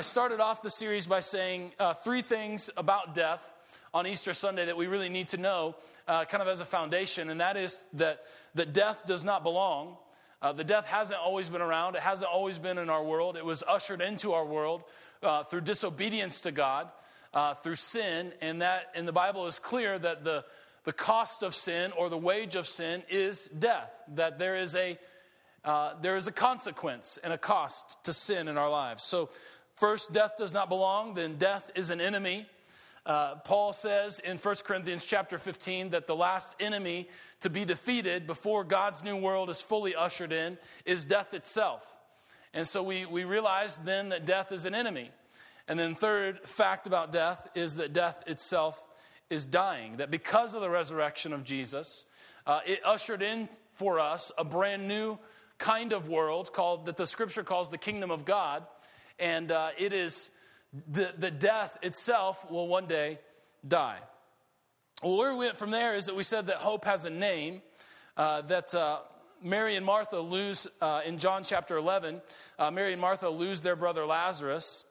I started off the series by saying uh, three things about death on Easter Sunday that we really need to know, uh, kind of as a foundation, and that is that, that death does not belong. Uh, the death hasn't always been around, it hasn't always been in our world. It was ushered into our world uh, through disobedience to God, uh, through sin, and that in the Bible is clear that the, the cost of sin or the wage of sin is death, that there is a uh, there is a consequence and a cost to sin in our lives. So, first, death does not belong, then, death is an enemy. Uh, Paul says in 1 Corinthians chapter 15 that the last enemy to be defeated before God's new world is fully ushered in is death itself. And so we, we realize then that death is an enemy. And then, third fact about death is that death itself is dying. That because of the resurrection of Jesus, uh, it ushered in for us a brand new kind of world called that the scripture calls the kingdom of God. And uh, it is the, the death itself will one day die. Well, where we went from there is that we said that hope has a name, uh, that uh, Mary and Martha lose, uh, in John chapter 11, uh, Mary and Martha lose their brother Lazarus,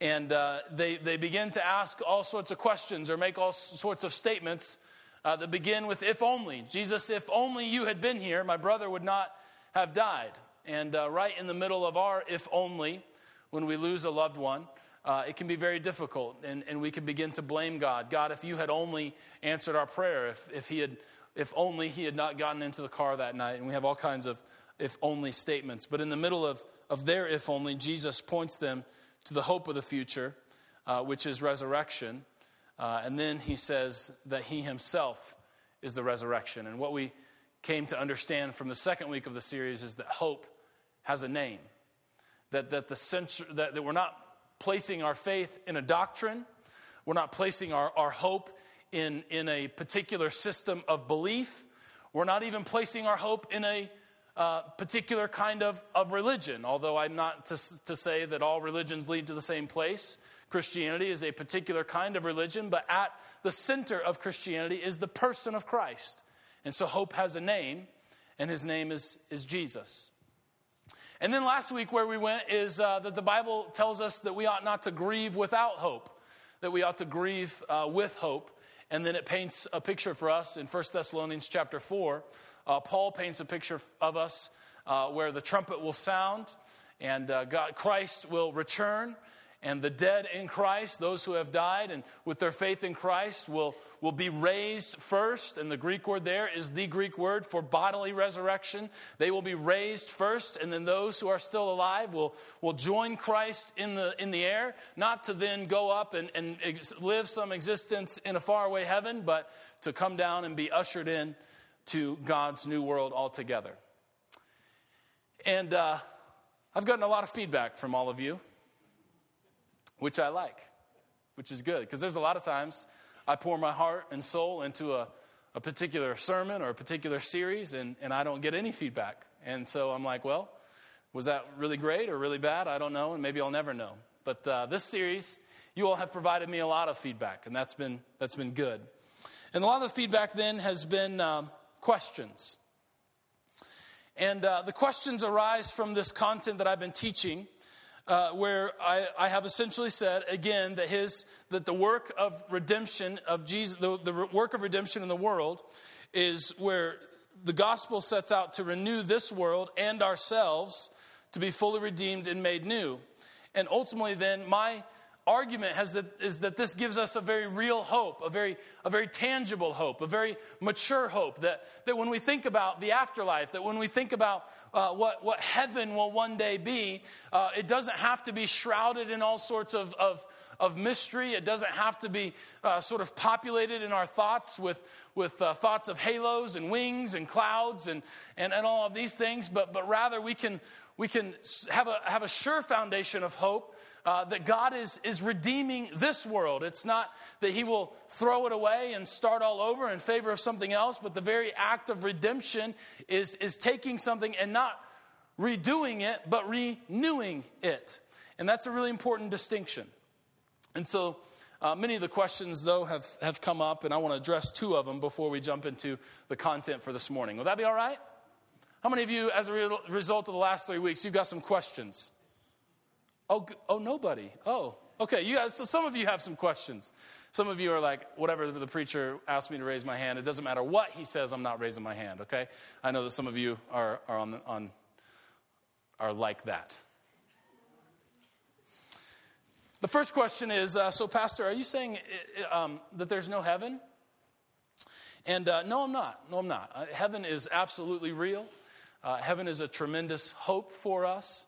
and uh, they, they begin to ask all sorts of questions or make all sorts of statements that begin with, if only. Jesus, if only you had been here, my brother would not have died. And right in the middle of our if only, when we lose a loved one, uh, it can be very difficult, and, and we can begin to blame God. God, if you had only answered our prayer, if, if, he had, if only he had not gotten into the car that night, and we have all kinds of if only statements. But in the middle of, of their if only, Jesus points them to the hope of the future, uh, which is resurrection. Uh, and then he says that he himself is the resurrection. And what we came to understand from the second week of the series is that hope has a name. That, that, the censor, that, that we're not placing our faith in a doctrine. We're not placing our, our hope in, in a particular system of belief. We're not even placing our hope in a uh, particular kind of, of religion, although I'm not to, to say that all religions lead to the same place. Christianity is a particular kind of religion, but at the center of Christianity is the person of Christ. And so hope has a name, and his name is, is Jesus. And then last week, where we went, is uh, that the Bible tells us that we ought not to grieve without hope, that we ought to grieve uh, with hope. And then it paints a picture for us in 1 Thessalonians chapter 4. Uh, Paul paints a picture of us uh, where the trumpet will sound and uh, God, Christ will return and the dead in Christ, those who have died and with their faith in Christ, will, will be raised first. And the Greek word there is the Greek word for bodily resurrection. They will be raised first, and then those who are still alive will, will join Christ in the, in the air, not to then go up and, and live some existence in a faraway heaven, but to come down and be ushered in to God's new world altogether. And uh, I've gotten a lot of feedback from all of you which I like, which is good. Because there's a lot of times I pour my heart and soul into a, a particular sermon or a particular series, and, and I don't get any feedback. And so I'm like, well, was that really great or really bad? I don't know, and maybe I'll never know. But uh, this series, you all have provided me a lot of feedback, and that's been, that's been good. And a lot of the feedback then has been um, questions. And uh, the questions arise from this content that I've been teaching uh, where I, I, have essentially said again that his that the work of redemption of Jesus, the, the work of redemption in the world, is where the gospel sets out to renew this world and ourselves to be fully redeemed and made new. And ultimately, then my argument has that, is that this gives us a very real hope, a very, a very tangible hope, a very mature hope. That, that when we think about the afterlife, that when we think about uh, what, what heaven will one day be, uh, it doesn't have to be shrouded in all sorts of, of, of mystery. It doesn't have to be uh, sort of populated in our thoughts with, with uh, thoughts of halos and wings and clouds and, and, and all of these things, but, but rather we can, we can have a, have a sure foundation of hope uh, that God is, is redeeming this world. It's not that He will throw it away and start all over in favor of something else, but the very act of redemption is, is taking something and not redoing it, but renewing it. And that's a really important distinction. And so, uh, many of the questions, though, have, have come up, and I want to address two of them before we jump into the content for this morning. Will that be all right? How many of you, as a re- result of the last three weeks, you've got some questions? Oh, oh, nobody. Oh, okay. You guys, so some of you have some questions. Some of you are like, whatever the preacher asked me to raise my hand, it doesn't matter what he says, I'm not raising my hand, okay? I know that some of you are, are, on, on, are like that. The first question is uh, So, Pastor, are you saying um, that there's no heaven? And uh, no, I'm not. No, I'm not. Uh, heaven is absolutely real. Uh, heaven is a tremendous hope for us.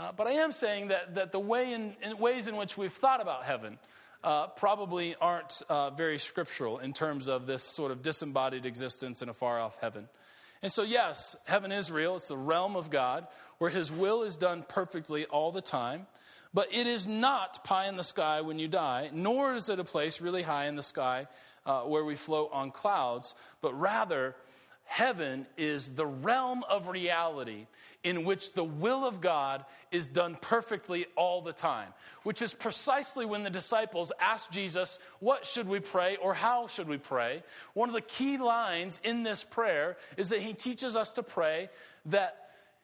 Uh, but I am saying that, that the way in, in, ways in which we've thought about heaven uh, probably aren't uh, very scriptural in terms of this sort of disembodied existence in a far off heaven. And so, yes, heaven is real. It's the realm of God where His will is done perfectly all the time. But it is not pie in the sky when you die, nor is it a place really high in the sky uh, where we float on clouds, but rather, heaven is the realm of reality in which the will of God is done perfectly all the time, which is precisely when the disciples asked Jesus, What should we pray or how should we pray? One of the key lines in this prayer is that he teaches us to pray that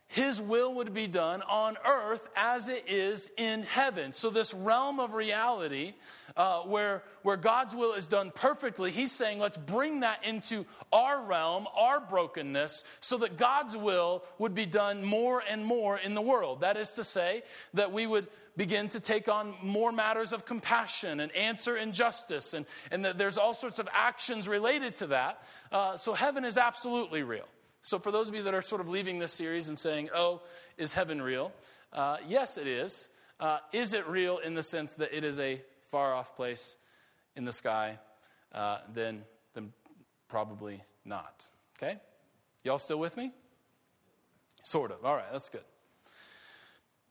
his will would be done on earth as it is in heaven. So, this realm of reality uh, where, where God's will is done perfectly, he's saying, let's bring that into our realm, our brokenness, so that God's will would be done more and more in the world. That is to say, that we would begin to take on more matters of compassion and answer injustice, and, and that there's all sorts of actions related to that. Uh, so, heaven is absolutely real. So, for those of you that are sort of leaving this series and saying, oh, is heaven real? Uh, yes, it is. Uh, is it real in the sense that it is a far off place in the sky? Uh, then, then probably not. Okay? Y'all still with me? Sort of. All right, that's good.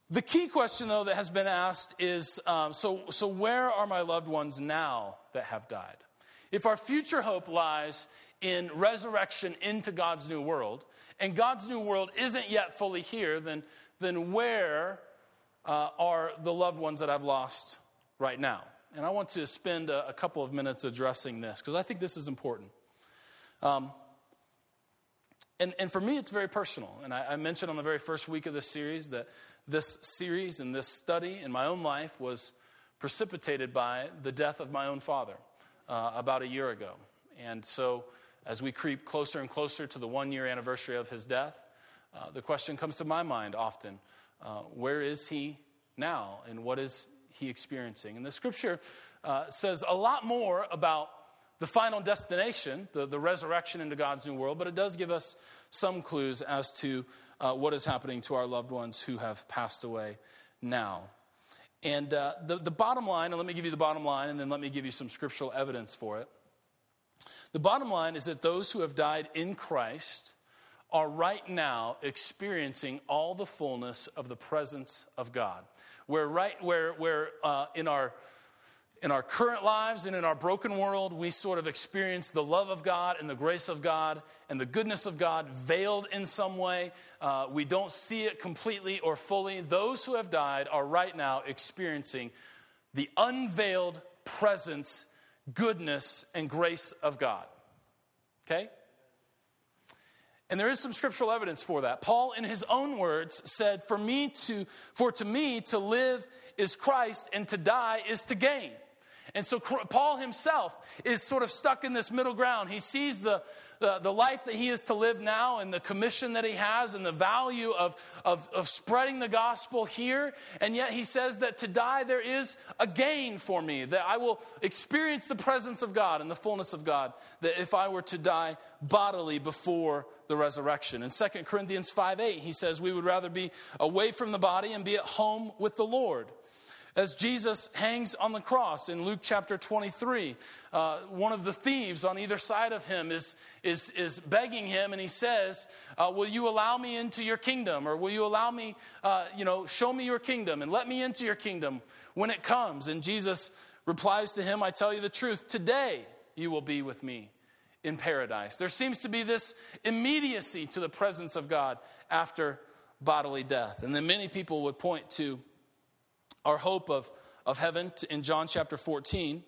The key question, though, that has been asked is um, so, so, where are my loved ones now that have died? If our future hope lies in resurrection into God's new world, and God's new world isn't yet fully here, then, then where uh, are the loved ones that I've lost right now? And I want to spend a, a couple of minutes addressing this because I think this is important. Um, and, and for me, it's very personal. And I, I mentioned on the very first week of this series that this series and this study in my own life was precipitated by the death of my own father uh, about a year ago. And so as we creep closer and closer to the one year anniversary of his death, uh, the question comes to my mind often uh, where is he now and what is he experiencing? And the scripture uh, says a lot more about the final destination, the, the resurrection into God's new world, but it does give us some clues as to uh, what is happening to our loved ones who have passed away now. And uh, the, the bottom line, and let me give you the bottom line, and then let me give you some scriptural evidence for it. The bottom line is that those who have died in Christ are right now experiencing all the fullness of the presence of God. Where, right, where, where uh, in, our, in our current lives and in our broken world, we sort of experience the love of God and the grace of God and the goodness of God veiled in some way. Uh, we don't see it completely or fully. Those who have died are right now experiencing the unveiled presence goodness, and grace of God. Okay? And there is some scriptural evidence for that. Paul, in his own words, said, For me to, for to me to live is Christ, and to die is to gain. And so Paul himself is sort of stuck in this middle ground. He sees the, the, the, life that he is to live now and the commission that he has and the value of, of, of spreading the gospel here. And yet he says that to die there is a gain for me, that I will experience the presence of God and the fullness of God, that if I were to die bodily before the resurrection. In 2 Corinthians 5 8, he says, We would rather be away from the body and be at home with the Lord. As Jesus hangs on the cross in Luke chapter 23, uh, one of the thieves on either side of him is, is, is begging him, and he says, uh, Will you allow me into your kingdom? Or will you allow me, uh, you know, show me your kingdom and let me into your kingdom when it comes? And Jesus replies to him, I tell you the truth, today you will be with me in paradise. There seems to be this immediacy to the presence of God after bodily death. And then many people would point to our hope of, of heaven in John chapter 14,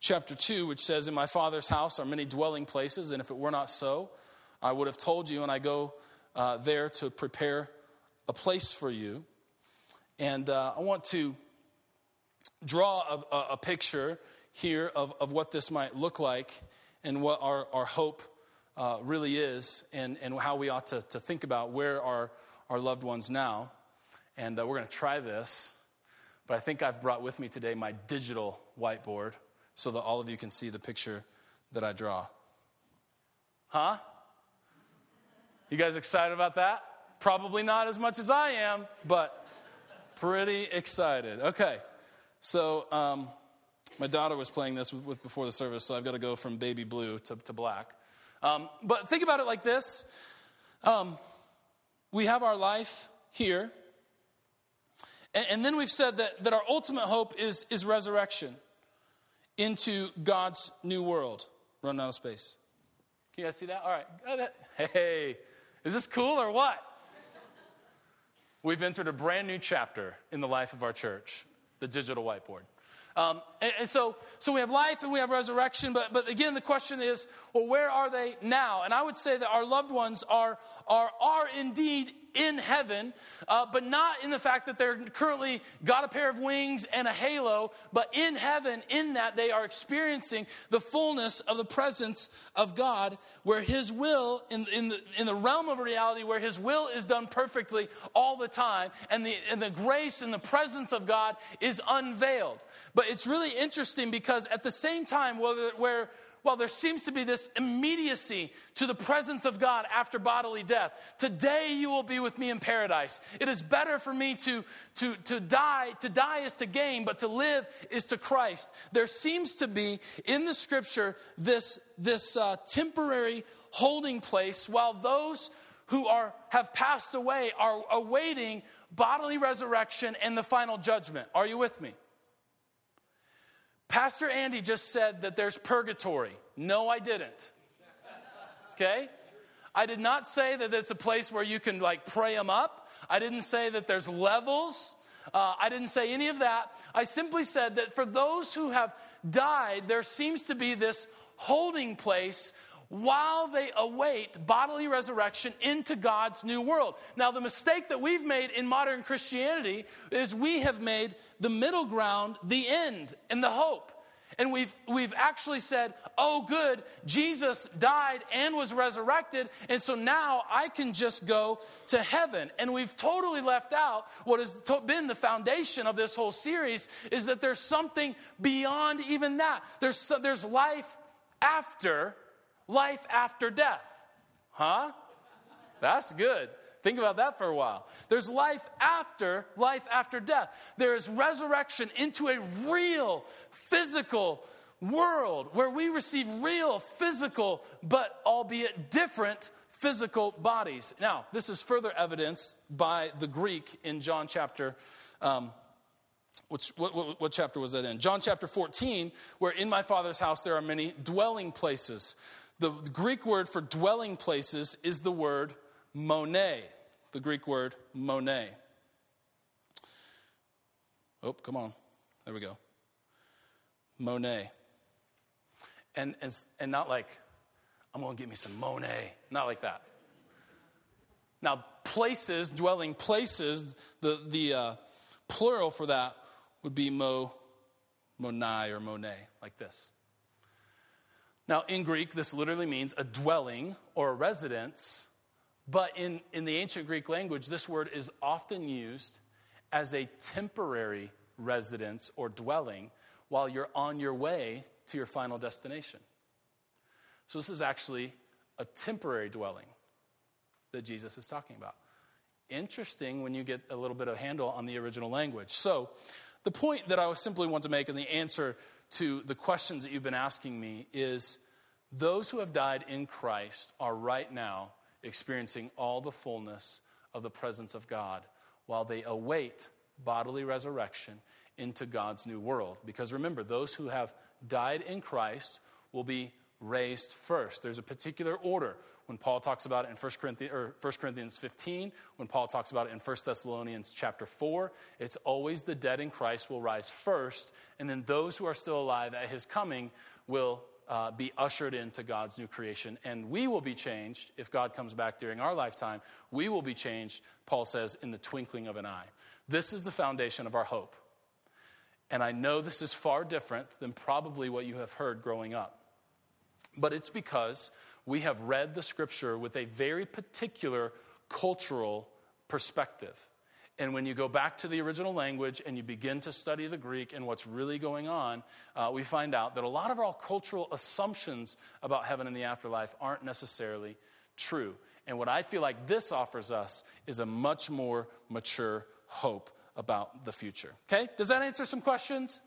chapter 2, which says, In my Father's house are many dwelling places, and if it were not so, I would have told you, and I go uh, there to prepare a place for you. And uh, I want to draw a, a picture here of, of what this might look like and what our, our hope uh, really is and, and how we ought to, to think about where are our loved ones now. And uh, we're going to try this, but I think I've brought with me today my digital whiteboard so that all of you can see the picture that I draw. Huh? You guys excited about that? Probably not as much as I am, but pretty excited. Okay, so um, my daughter was playing this with, before the service, so I've got to go from baby blue to, to black. Um, but think about it like this um, we have our life here, and, and then we've said that, that our ultimate hope is, is resurrection into God's new world. Run out of space. Can you guys see that? All right. Hey, is this cool or what? We've entered a brand new chapter in the life of our church, the digital whiteboard. Um, and, and, so, so we have life and we have resurrection, but, but again, the question is, well, where are they now? And I would say that our loved ones are, are, are indeed in heaven, uh, but not in the fact that they're currently got a pair of wings and a halo, but in heaven, in that they are experiencing the fullness of the presence of God, where His will, in, in, the, in the realm of reality, where His will is done perfectly all the time, and the, and the grace and the presence of God is unveiled. But it's really interesting because at the same time, where, where well, there seems to be this immediacy to the presence of God after bodily death. Today you will be with me in paradise. It is better for me to, to, to die. To die is to gain, but to live is to Christ. There seems to be in the scripture this, this uh, temporary holding place while those who are, have passed away are awaiting bodily resurrection and the final judgment. Are you with me? Pastor Andy just said that there's purgatory. No, I didn't. Okay? I did not say that it's a place where you can like pray them up. I didn't say that there's levels. Uh, I didn't say any of that. I simply said that for those who have died, there seems to be this holding place while they await bodily resurrection into God's new world. Now, the mistake that we've made in modern Christianity is we have made the middle ground the end and the hope. And we've, we've actually said, oh, good, Jesus died and was resurrected, and so now I can just go to heaven. And we've totally left out what has been the foundation of this whole series is that there's something beyond even that. There's, there's life after life after death. Huh? That's good. Think about that for a while. There's life after life after death. There is resurrection into a real physical world where we receive real physical, but albeit different physical bodies. Now, this is further evidenced by the Greek in John chapter. Um, which, what, what, what chapter was that in? John chapter 14, where in my Father's house there are many dwelling places. The Greek word for dwelling places is the word mone, the Greek word mone. Oh, come on. There we go. Monet. And, and, and not like, I'm going to get me some Monet. Not like that. Now, places, dwelling places, the, the uh, plural for that would be mo, monai or monet, like this. Now, in Greek, this literally means a dwelling or a residence, but in, in the ancient Greek language, this word is often used as a temporary residence or dwelling while you're on your way to your final destination. So, this is actually a temporary dwelling that Jesus is talking about. Interesting when you get a little bit of handle on the original language. So, the point that I simply want to make and the answer to the questions that you've been asking me is those who have died in Christ are right now experiencing all the fullness of the presence of God while they await bodily resurrection into God's new world. Because remember, those who have died in Christ will be raised first. There's a particular order when Paul talks about it in 1 Corinthians, or 1 Corinthians 15, when Paul talks about it in 1 Thessalonians chapter 4. It's always the dead in Christ will rise first, and then those who are still alive at his coming will uh, be ushered into God's new creation. And we will be changed if God comes back during our lifetime. We will be changed, Paul says, in the twinkling of an eye. This is the foundation of our hope. And I know this is far different than probably what you have heard growing up. But it's because we have read the scripture with a very particular cultural perspective. And when you go back to the original language and you begin to study the Greek and what's really going on, uh, we find out that a lot of our cultural assumptions about heaven and the afterlife aren't necessarily true. And what I feel like this offers us is a much more mature hope about the future. Okay? Does that answer some questions?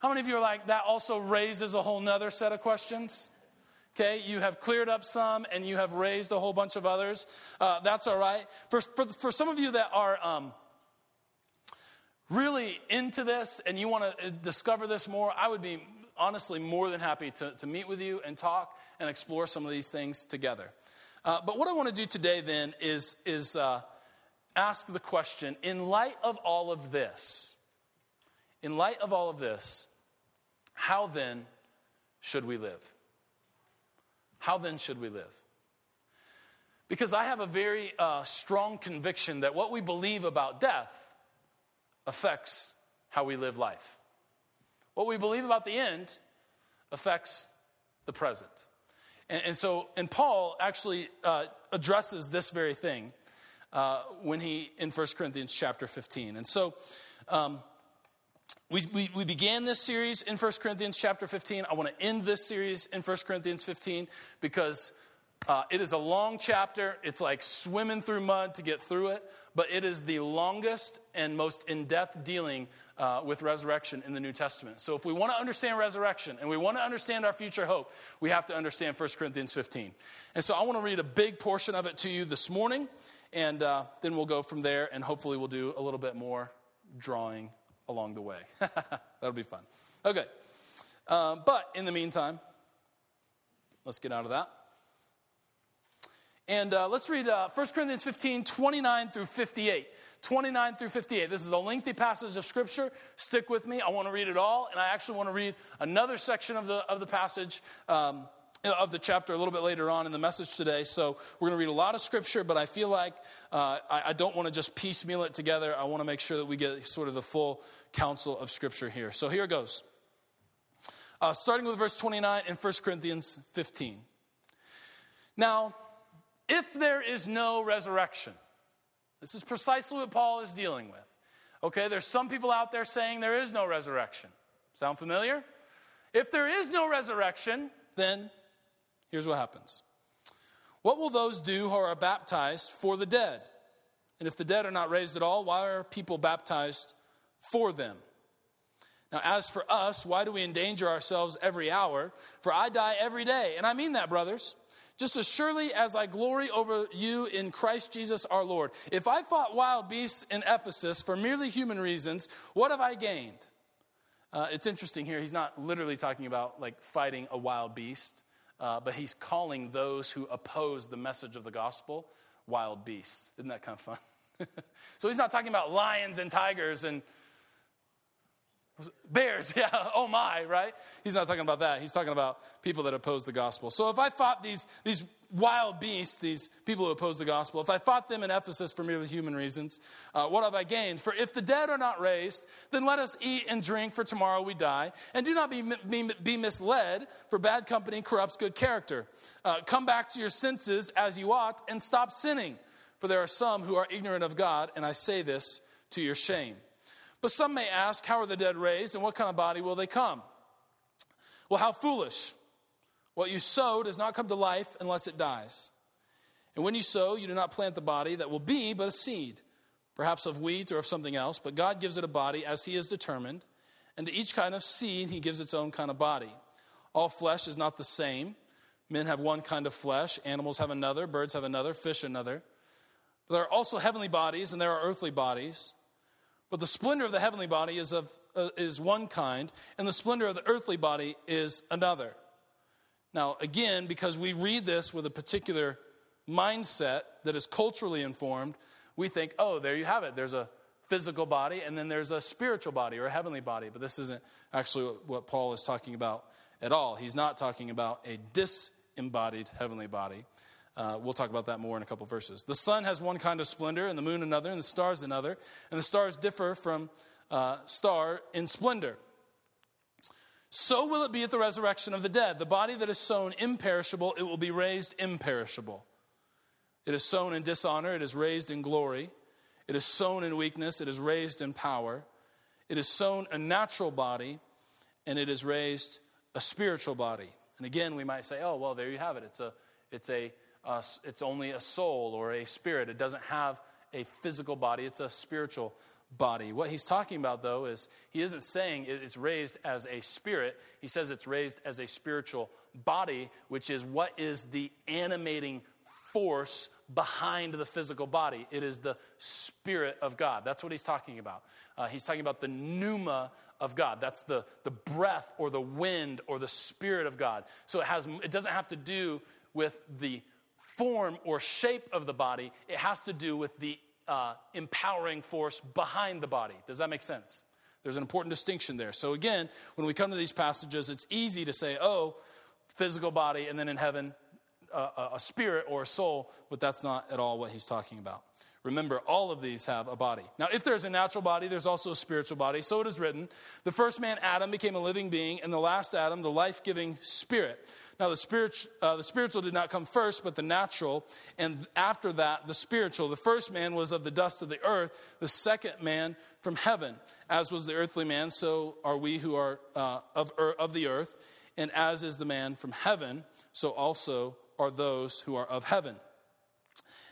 How many of you are like, that also raises a whole nother set of questions? Okay, you have cleared up some and you have raised a whole bunch of others. Uh, that's all right. For, for, for some of you that are um, really into this and you want to uh, discover this more, I would be honestly more than happy to, to meet with you and talk and explore some of these things together. Uh, but what I want to do today then is, is uh, ask the question in light of all of this, in light of all of this, how then should we live? How then should we live? Because I have a very uh, strong conviction that what we believe about death affects how we live life. What we believe about the end affects the present. And, and so, and Paul actually uh, addresses this very thing uh, when he, in 1 Corinthians chapter 15. And so, um, we, we, we, began this series in 1 Corinthians chapter 15. I want to end this series in 1 Corinthians 15 because uh, it is a long chapter. It's like swimming through mud to get through it, but it is the longest and most in depth dealing uh, with resurrection in the New Testament. So, if we want to understand resurrection and we want to understand our future hope, we have to understand 1 Corinthians 15. And so, I want to read a big portion of it to you this morning, and uh, then we'll go from there, and hopefully, we'll do a little bit more drawing along the way. That'll be fun. Okay. Um, but in the meantime, let's get out of that. And uh, let's read uh, 1 Corinthians 15, 29 through 58. 29 through 58. This is a lengthy passage of Scripture. Stick with me. I want to read it all. And I actually want to read another section of the, of the passage um, of the chapter a little bit later on in the message today. So we're going to read a lot of scripture, but I feel like uh, I, I, don't want to just piecemeal it together. I want to make sure that we get sort of the full counsel of scripture here. So here it goes. Uh, starting with verse 29 in 1 Corinthians 15. Now, if there is no resurrection, this is precisely what Paul is dealing with. Okay, there's some people out there saying there is no resurrection. Sound familiar? If there is no resurrection, then Here's what happens What will those do who are baptized for the dead? And if the dead are not raised at all, why are people baptized for them? Now, as for us, why do we endanger ourselves every hour? For I die every day. And I mean that, brothers. Just as surely as I glory over you in Christ Jesus our Lord. If I fought wild beasts in Ephesus for merely human reasons, what have I gained? Uh, it's interesting here. He's not literally talking about like fighting a wild beast uh, but he's calling those who oppose the message of the gospel wild beasts. Isn't that kind of fun? so he's not talking about lions and tigers and bears, yeah, oh my, right? He's not talking about that. He's talking about people that oppose the gospel. So if I fought these, these wild beasts, these people who oppose the gospel, if I fought them in Ephesus for merely human reasons, uh, what have I gained? For if the dead are not raised, then let us eat and drink, for tomorrow we die. And do not be, be, be misled, for bad company corrupts good character. Uh, come back to your senses as you ought, and stop sinning. For there are some who are ignorant of God, and I say this to your shame. But some may ask, How are the dead raised, and what kind of body will they come? Well, how foolish. What you sow does not come to life unless it dies. And when you sow, you do not plant the body that will be, but a seed, perhaps of wheat or of something else, but God gives it a body as He has determined, and to each kind of seed He gives its own kind of body. All flesh is not the same. Men have one kind of flesh, animals have another, birds have another, fish another. But there are also heavenly bodies, and there are earthly bodies. But the splendor of the heavenly body is, of, uh, is one kind, and the splendor of the earthly body is another. Now, again, because we read this with a particular mindset that is culturally informed, we think, oh, there you have it. There's a physical body, and then there's a spiritual body or a heavenly body. But this isn't actually what Paul is talking about at all. He's not talking about a disembodied heavenly body. Uh, we'll talk about that more in a couple verses. The sun has one kind of splendor, and the moon another, and the stars another. And the stars differ from uh, star in splendor. So will it be at the resurrection of the dead. The body that is sown imperishable, it will be raised imperishable. It is sown in dishonor, it is raised in glory. It is sown in weakness, it is raised in power. It is sown a natural body, and it is raised a spiritual body. And again, we might say, oh, well, there you have it. It's, a, it's, a, uh, it's only a soul or a spirit. It doesn't have a physical body, it's a spiritual body. What he's talking about, though, is he isn't saying it's raised as a spirit. He says it's raised as a spiritual body, which is what is the animating force behind the physical body. It is the Spirit of God. That's what he's talking about. Uh, he's talking about the pneuma of God. That's the, the breath or the wind or the Spirit of God. So it, has, it doesn't have to do with the form or shape of the body, it has to do with the uh, empowering force behind the body. Does that make sense? There's an important distinction there. So, again, when we come to these passages, it's easy to say, oh, physical body, and then in heaven, uh, a spirit or a soul, but that's not at all what he's talking about. Remember, all of these have a body. Now, if there's a natural body, there's also a spiritual body. So it is written the first man, Adam, became a living being, and the last Adam, the life giving spirit. Now, the, spirit, uh, the spiritual did not come first, but the natural, and after that, the spiritual. The first man was of the dust of the earth, the second man from heaven. As was the earthly man, so are we who are uh, of, er, of the earth, and as is the man from heaven, so also are those who are of heaven.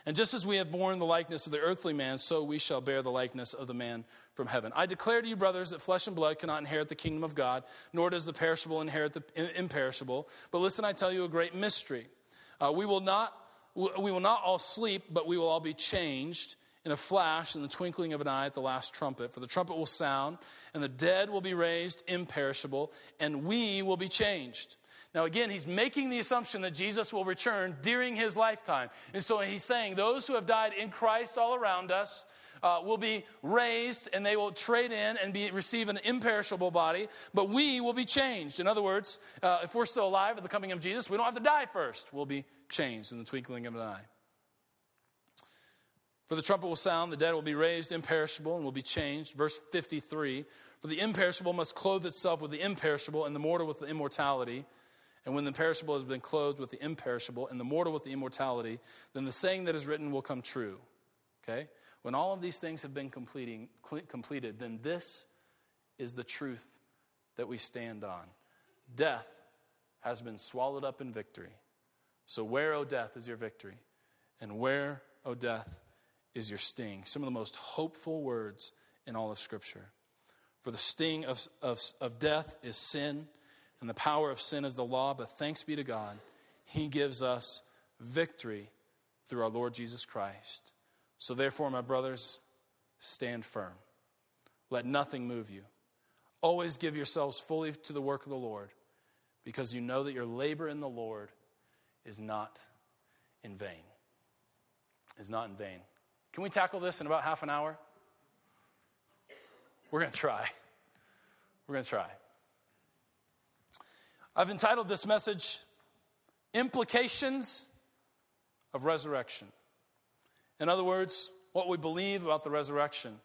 And just as we have borne the likeness of the earthly man, so we shall bear the likeness of the man from heaven. I declare to you, brothers, that flesh and blood cannot inherit the kingdom of God, nor does the perishable inherit the imperishable. But listen, I tell you a great mystery. Uh, we, will not, we will not all sleep, but we will all be changed in a flash, in the twinkling of an eye at the last trumpet. For the trumpet will sound, and the dead will be raised imperishable, and we will be changed. Now, again, he's making the assumption that Jesus will return during his lifetime. And so he's saying those who have died in Christ all around us uh, will be raised and they will trade in and be, receive an imperishable body, but we will be changed. In other words, uh, if we're still alive at the coming of Jesus, we don't have to die first. We'll be changed in the twinkling of an eye. For the trumpet will sound, the dead will be raised imperishable and will be changed. Verse 53 For the imperishable must clothe itself with the imperishable, and the mortal with the immortality. And when the perishable has been clothed with the imperishable and the mortal with the immortality, then the saying that is written will come true. Okay? When all of these things have been completing, completed, then this is the truth that we stand on. Death has been swallowed up in victory. So, where, O death, is your victory? And where, O death, is your sting? Some of the most hopeful words in all of Scripture. For the sting of, of, of death is sin, and the power of sin is the law, but thanks be to God, He gives us victory through our Lord Jesus Christ. So, therefore, my brothers, stand firm. Let nothing move you. Always give yourselves fully to the work of the Lord, because you know that your labor in the Lord is not in vain. Is not in vain. Can we tackle this in about half an hour? We're going to try. We're going to try. I've entitled this message, Implications of Resurrection. In other words, what we believe about the resurrection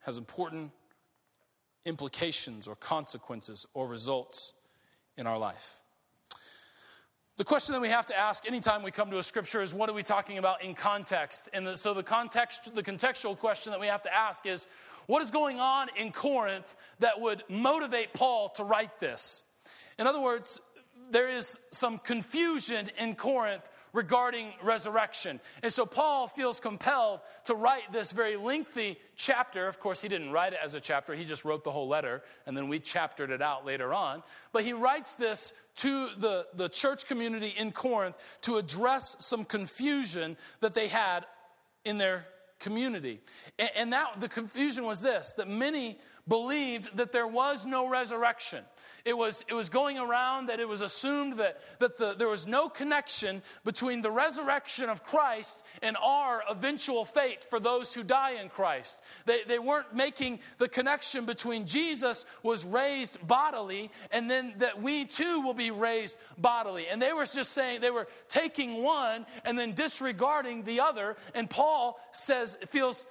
has important implications or consequences or results in our life. The question that we have to ask anytime we come to a scripture is what are we talking about in context? And so the context, the contextual question that we have to ask is what is going on in Corinth that would motivate Paul to write this? In other words, there is some confusion in Corinth regarding resurrection. And so Paul feels compelled to write this very lengthy chapter. Of course, he didn't write it as a chapter, he just wrote the whole letter, and then we chaptered it out later on. But he writes this to the, the church community in Corinth to address some confusion that they had in their community. And, and that the confusion was this that many believed that there was no resurrection. It was, it was going around that it was assumed that, that the, there was no connection between the resurrection of Christ and our eventual fate for those who die in Christ. They, they weren't making the connection between Jesus was raised bodily and then that we too will be raised bodily. And they were just saying, they were taking one and then disregarding the other. And Paul says, it feels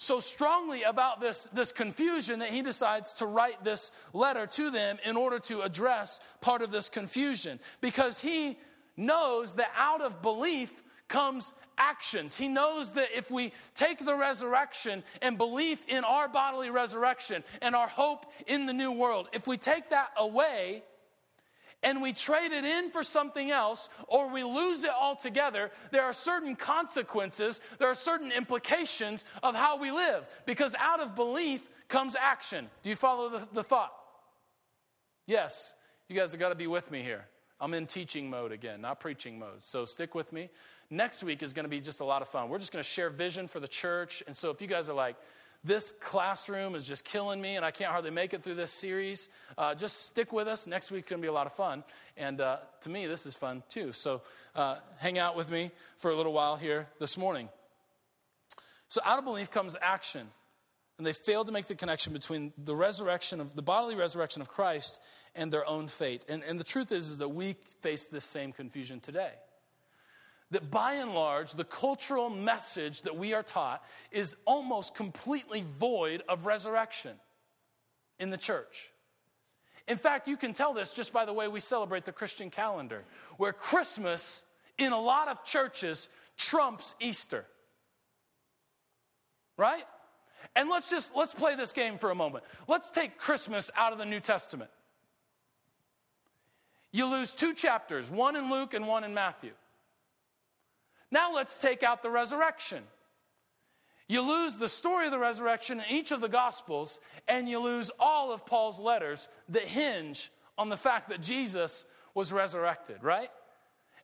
so strongly about this, this confusion that he decides to write this letter to them in order to address part of this confusion because he knows that out of belief comes actions. He knows that if we take the resurrection and belief in our bodily resurrection and our hope in the new world, if we take that away, and we trade it in for something else or we lose it altogether, there are certain consequences, there are certain implications of how we live because out of belief comes action. Do you follow the, the thought? Yes, you guys have got to be with me here. I'm in teaching mode again, not preaching mode. So stick with me. Next week is going to be just a lot of fun. We're just going to share vision for the church. And so if you guys are like, this classroom is just killing me and I can't hardly make it through this series. Uh, just stick with us. Next week's going to be a lot of fun. And uh, to me, this is fun too. So uh, hang out with me for a little while here this morning. So out of belief comes action. And they failed to make the connection between the resurrection of the bodily resurrection of Christ and their own fate. And, and the truth is, is that we face this same confusion today that by and large, the cultural message that we are taught is almost completely void of resurrection in the church. In fact, you can tell this just by the way we celebrate the Christian calendar, where Christmas in a lot of churches trumps Easter. Right? And let's just let's play this game for a moment. Let's take Christmas out of the New Testament. You lose two chapters, one in Luke and one in Matthew. Now let's take out the resurrection. You lose the story of the resurrection in each of the Gospels, and you lose all of Paul's letters that hinge on the fact that Jesus was resurrected, right?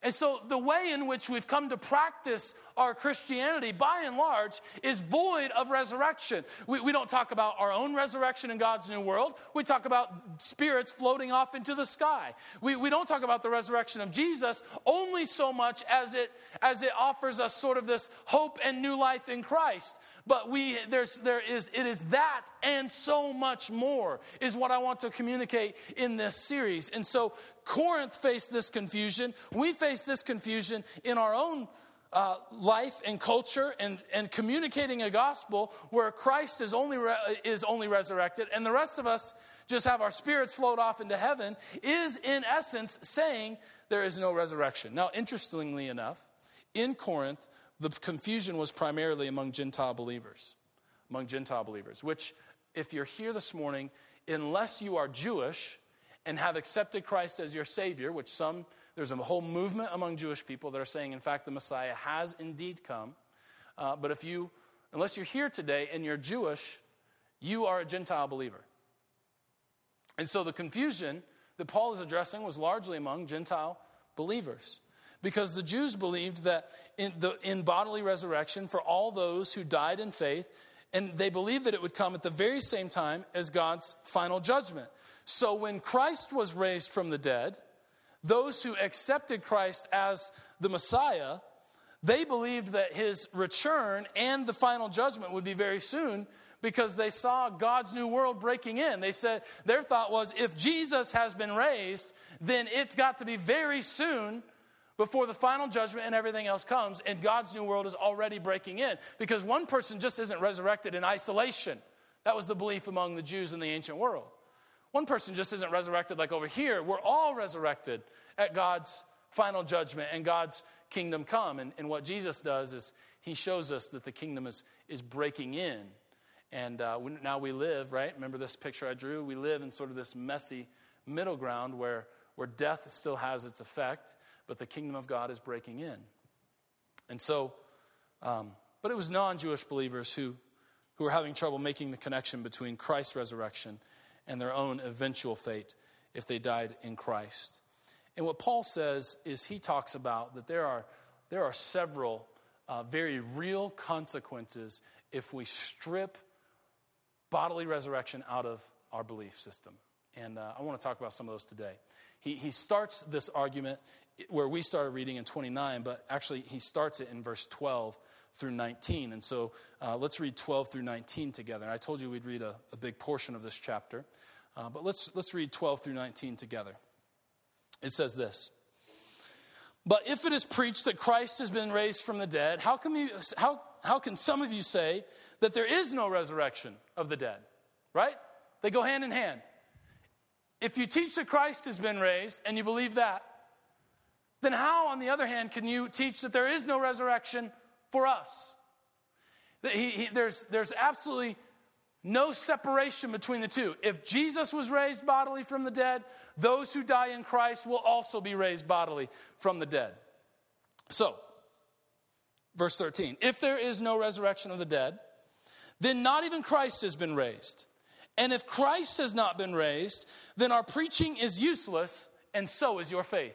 And so, the way in which we've come to practice our Christianity, by and large, is void of resurrection. We, we, don't talk about our own resurrection in God's new world. We talk about spirits floating off into the sky. We, we don't talk about the resurrection of Jesus only so much as it, as it offers us sort of this hope and new life in Christ. But we, there's, there is, it is that and so much more is what I want to communicate in this series. And so Corinth faced this confusion. We face this confusion in our own uh, life and culture and, and communicating a gospel where Christ is only, re- is only resurrected and the rest of us just have our spirits float off into heaven is in essence saying there is no resurrection. Now, interestingly enough, in Corinth, the confusion was primarily among Gentile believers, among Gentile believers, which, if you're here this morning, unless you are Jewish and have accepted Christ as your Savior, which some, there's a whole movement among Jewish people that are saying, in fact, the Messiah has indeed come. Uh, but if you, unless you're here today and you're Jewish, you are a Gentile believer. And so the confusion that Paul is addressing was largely among Gentile believers because the Jews believed that in, the, in bodily resurrection for all those who died in faith, and they believed that it would come at the very same time as God's final judgment. So when Christ was raised from the dead, those who accepted Christ as the Messiah, they believed that his return and the final judgment would be very soon because they saw God's new world breaking in. They said their thought was if Jesus has been raised, then it's got to be very soon before the final judgment and everything else comes, and God's new world is already breaking in. Because one person just isn't resurrected in isolation. That was the belief among the Jews in the ancient world. One person just isn't resurrected like over here. We're all resurrected at God's final judgment and God's kingdom come. And, and what Jesus does is he shows us that the kingdom is, is breaking in. And uh, now we live, right? Remember this picture I drew? We live in sort of this messy middle ground where, where death still has its effect but the kingdom of God is breaking in. And so, um, but it was non Jewish believers who, who were having trouble making the connection between Christ's resurrection and their own eventual fate if they died in Christ. And what Paul says is he talks about that there are, there are several uh, very real consequences if we strip bodily resurrection out of our belief system. And uh, I want to talk about some of those today. He, he starts this argument where we started reading in 29, but actually he starts it in verse 12 through 19. And so uh, let's read 12 through 19 together. And I told you we'd read a, a big portion of this chapter, uh, but let's, let's read 12 through 19 together. It says this But if it is preached that Christ has been raised from the dead, how can, you, how, how can some of you say that there is no resurrection of the dead? Right? They go hand in hand. If you teach that Christ has been raised and you believe that, then how, on the other hand, can you teach that there is no resurrection for us? He, he, there's, there's absolutely no separation between the two. If Jesus was raised bodily from the dead, those who die in Christ will also be raised bodily from the dead. So, verse 13 if there is no resurrection of the dead, then not even Christ has been raised. And if Christ has not been raised, then our preaching is useless, and so is your faith.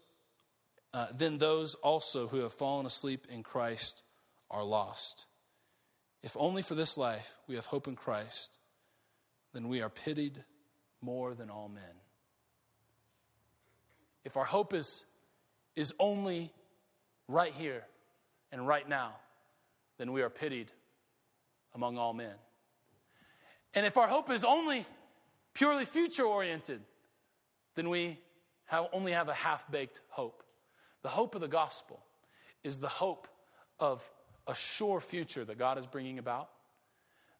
uh, then those also who have fallen asleep in Christ are lost. If only for this life we have hope in Christ, then we are pitied more than all men. If our hope is, is only right here and right now, then we are pitied among all men. And if our hope is only purely future oriented, then we have, only have a half baked hope. The hope of the gospel is the hope of a sure future that God is bringing about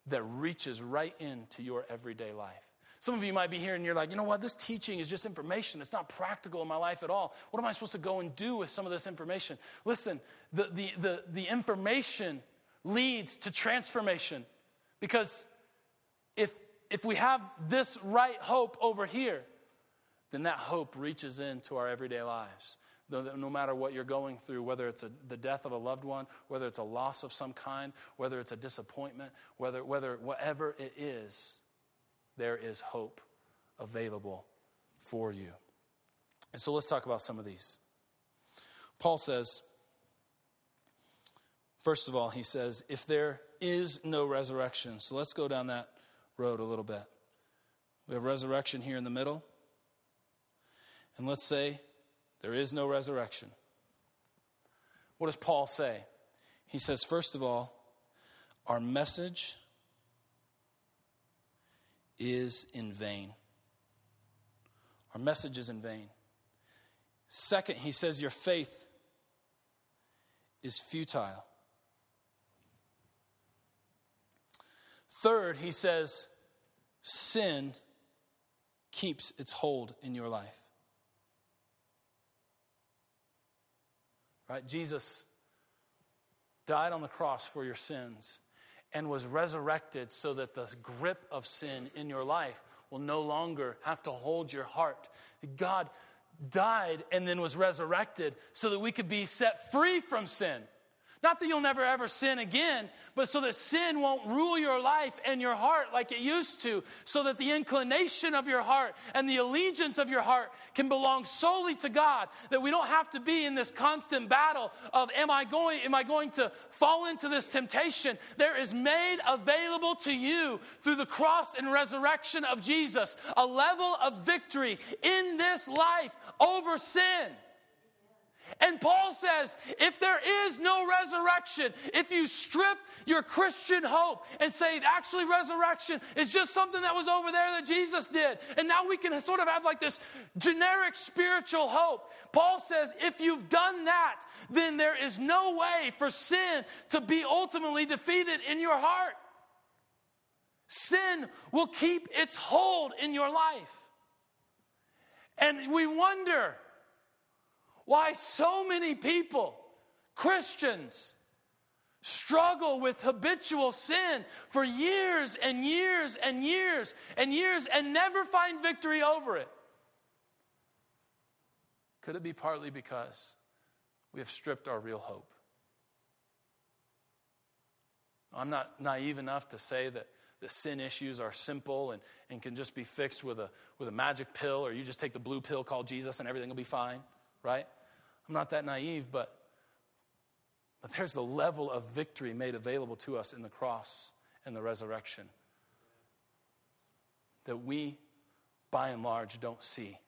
that reaches right into your everyday life. Some of you might be here and you're like, you know what, this teaching is just information. It's not practical in my life at all. What am I supposed to go and do with some of this information? Listen, the, the, the, the information leads to transformation. Because if, if we have this right hope over here, then that hope reaches into our everyday lives no matter what you're going through, whether it's a, the death of a loved one, whether it's a loss of some kind, whether it's a disappointment, whether, whether whatever it is, there is hope available for you. And so let's talk about some of these. Paul says, first of all, he says, if there is no resurrection, so let's go down that road a little bit. We have resurrection here in the middle. And let's say there is no resurrection. What does Paul say? He says, first of all, our message is in vain. Our message is in vain. Second, he says, your faith is futile. Third, he says, sin keeps its hold in your life. Right? Jesus died on the cross for your sins and was resurrected so that the grip of sin in your life will no longer have to hold your heart. God died and then was resurrected so that we could be set free from sin. Not that you'll never ever sin again, but so that sin won't rule your life and your heart like it used to, so that the inclination of your heart and the allegiance of your heart can belong solely to God, that we don't have to be in this constant battle of am I going am I going to fall into this temptation? There is made available to you through the cross and resurrection of Jesus a level of victory in this life over sin. And Paul says, if there is no resurrection, if you strip your Christian hope and say, actually, resurrection is just something that was over there that Jesus did, and now we can sort of have like this generic spiritual hope. Paul says, if you've done that, then there is no way for sin to be ultimately defeated in your heart. Sin will keep its hold in your life. And we wonder, why so many people, Christians, struggle with habitual sin for years and years and years and years and never find victory over it. Could it be partly because we have stripped our real hope? I'm not naive enough to say that the sin issues are simple and, and can just be fixed with a, with a magic pill, or you just take the blue pill called Jesus and everything will be fine right? I'm not that naive, but But there's a level of victory made available to us in the cross and the resurrection that we, by and large, don't see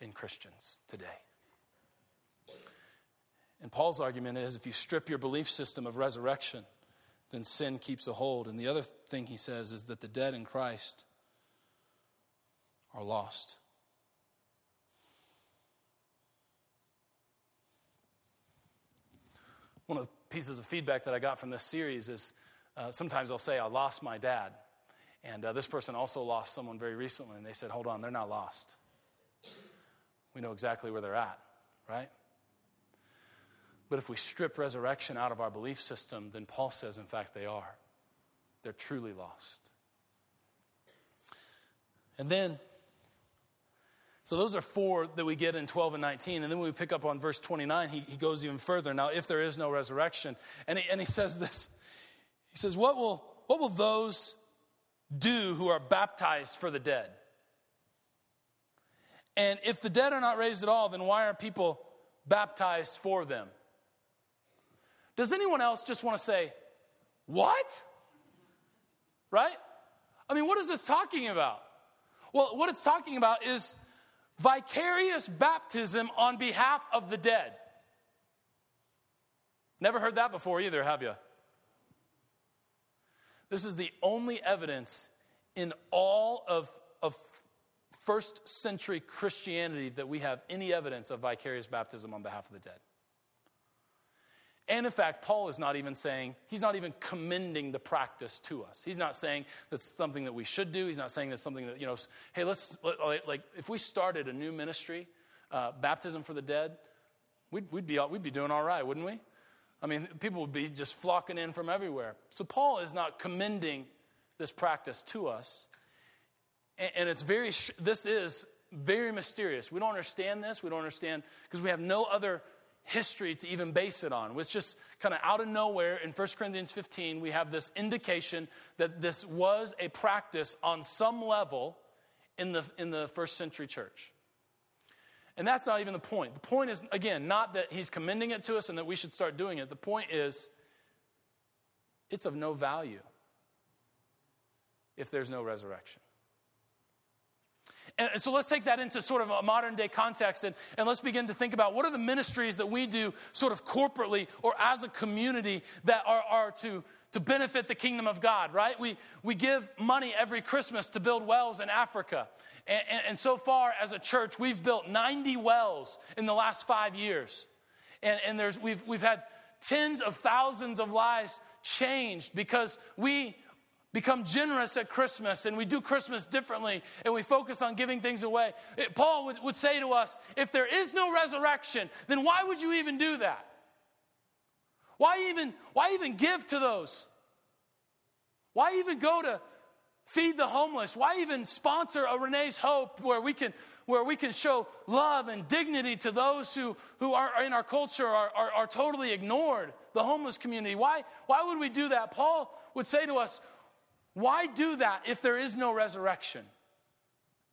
in Christians today. And Paul's argument is if you strip your belief system of resurrection, then sin keeps a hold. And the other thing he says is that the dead in Christ are lost. One of the pieces of feedback that I got from this series is uh, sometimes I'll say, I lost my dad. And uh, this person also lost someone very recently, and they said, Hold on, they're not lost. We know exactly where they're at, right? But if we strip resurrection out of our belief system, then Paul says, in fact, they are. They're truly lost. And then, so those are four that we get in 12 and 19. And then when we pick up on verse 29, he, he goes even further. Now, if there is no resurrection, and he, and he says this He says, what will, what will those do who are baptized for the dead? And if the dead are not raised at all, then why aren't people baptized for them? Does anyone else just want to say, What? Right? I mean, what is this talking about? Well, what it's talking about is vicarious baptism on behalf of the dead. Never heard that before either, have you? This is the only evidence in all of, of first century Christianity that we have any evidence of vicarious baptism on behalf of the dead. And in fact, Paul is not even saying, he's not even commending the practice to us. He's not saying that's something that we should do. He's not saying that's something that, you know, hey, let's, like, if we started a new ministry, uh, baptism for the dead, we'd, we'd, be, we'd be doing all right, wouldn't we? I mean, people would be just flocking in from everywhere. So Paul is not commending this practice to us. And, and it's very, this is very mysterious. We don't understand this. We don't understand because we have no other history to even base it on. It's just kind of out of nowhere in 1 Corinthians 15, we have this indication that this was a practice on some level in the, in the first century church. And that's not even the point. The point is, again, not that he's commending it to us and that we should start doing it. The point is, it's of no value if there's no resurrection. And so let's take that into sort of a modern day context and, and let's begin to think about what are the ministries that we do sort of corporately or as a community that are, are to, to benefit the kingdom of God, right? We, we give money every Christmas to build wells in Africa. And, and, and so far as a church, we've built 90 wells in the last five years. And, and there's, we've, we've had tens of thousands of lives changed because we become generous at Christmas and we do Christmas differently and we focus on giving things away. It, Paul would, would say to us if there is no resurrection, then why would you even do that? Why even, why even give to those? Why even go to feed the homeless? Why even sponsor a Renee's Hope where we can, where we can show love and dignity to those who, who are in our culture are, are, are totally ignored, the homeless community? Why, why would we do that? Paul would say to us, why do that if there is no resurrection?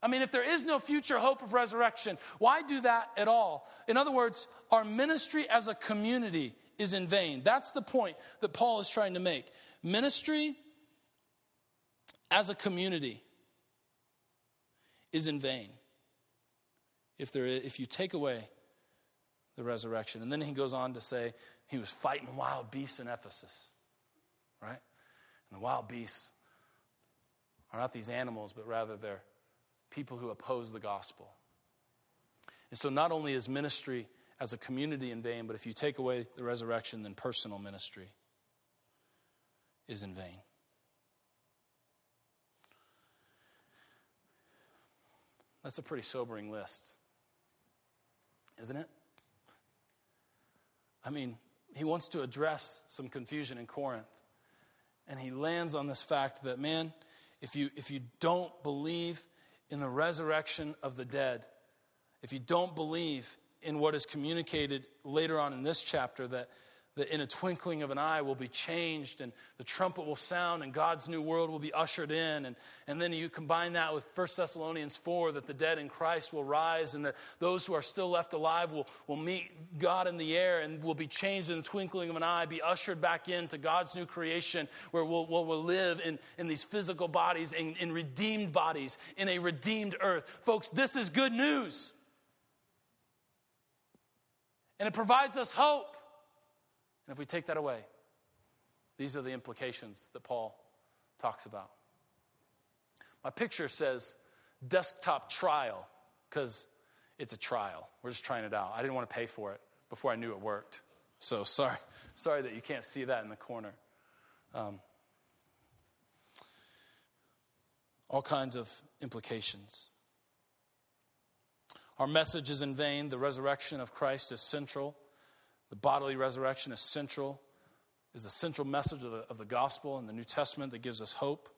I mean, if there is no future hope of resurrection, why do that at all? In other words, our ministry as a community is in vain. That's the point that Paul is trying to make. Ministry as a community is in vain if, there is, if you take away the resurrection. And then he goes on to say he was fighting wild beasts in Ephesus, right? And the wild beasts are not these animals, but rather they're people who oppose the gospel. And so, not only is ministry as a community in vain, but if you take away the resurrection, then personal ministry is in vain. That's a pretty sobering list, isn't it? I mean, he wants to address some confusion in Corinth, and he lands on this fact that, man, if you, if you don't believe in the resurrection of the dead, if you don't believe in what is communicated later on in this chapter, that, that in a twinkling of an eye will be changed and the trumpet will sound and God's new world will be ushered in. And, and then you combine that with 1 Thessalonians 4 that the dead in Christ will rise and that those who are still left alive will, will meet God in the air and will be changed in the twinkling of an eye, be ushered back into God's new creation where we'll, we'll, we'll live in, in these physical bodies, in, in redeemed bodies, in a redeemed earth. Folks, this is good news. And it provides us hope. And if we take that away, these are the implications that Paul talks about. My picture says desktop trial because it's a trial. We're just trying it out. I didn't want to pay for it before I knew it worked. So sorry, sorry that you can't see that in the corner. Um, all kinds of implications. Our message is in vain. The resurrection of Christ is central. The bodily resurrection is central, is the central message of the, of the gospel and the New Testament that gives us hope.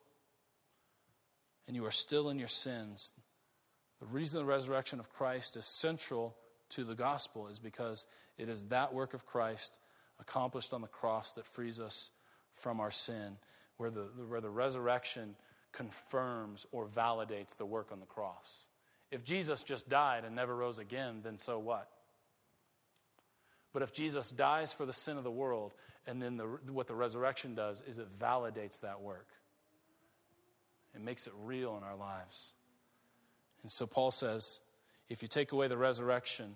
And you are still in your sins. The reason the resurrection of Christ is central to the gospel is because it is that work of Christ accomplished on the cross that frees us from our sin, where the, where the resurrection confirms or validates the work on the cross. If Jesus just died and never rose again, then so what? But if Jesus dies for the sin of the world, and then the, what the resurrection does is it validates that work, it makes it real in our lives. And so Paul says if you take away the resurrection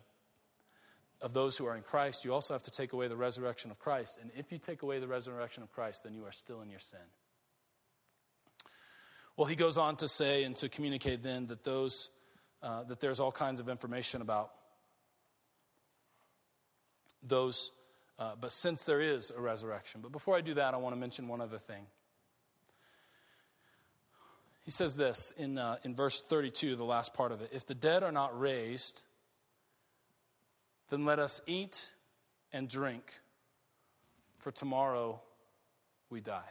of those who are in Christ, you also have to take away the resurrection of Christ. And if you take away the resurrection of Christ, then you are still in your sin. Well, he goes on to say and to communicate then that those uh, that there's all kinds of information about those, uh, but since there is a resurrection. But before I do that, I want to mention one other thing. He says this in, uh, in verse 32, the last part of it If the dead are not raised, then let us eat and drink, for tomorrow we die.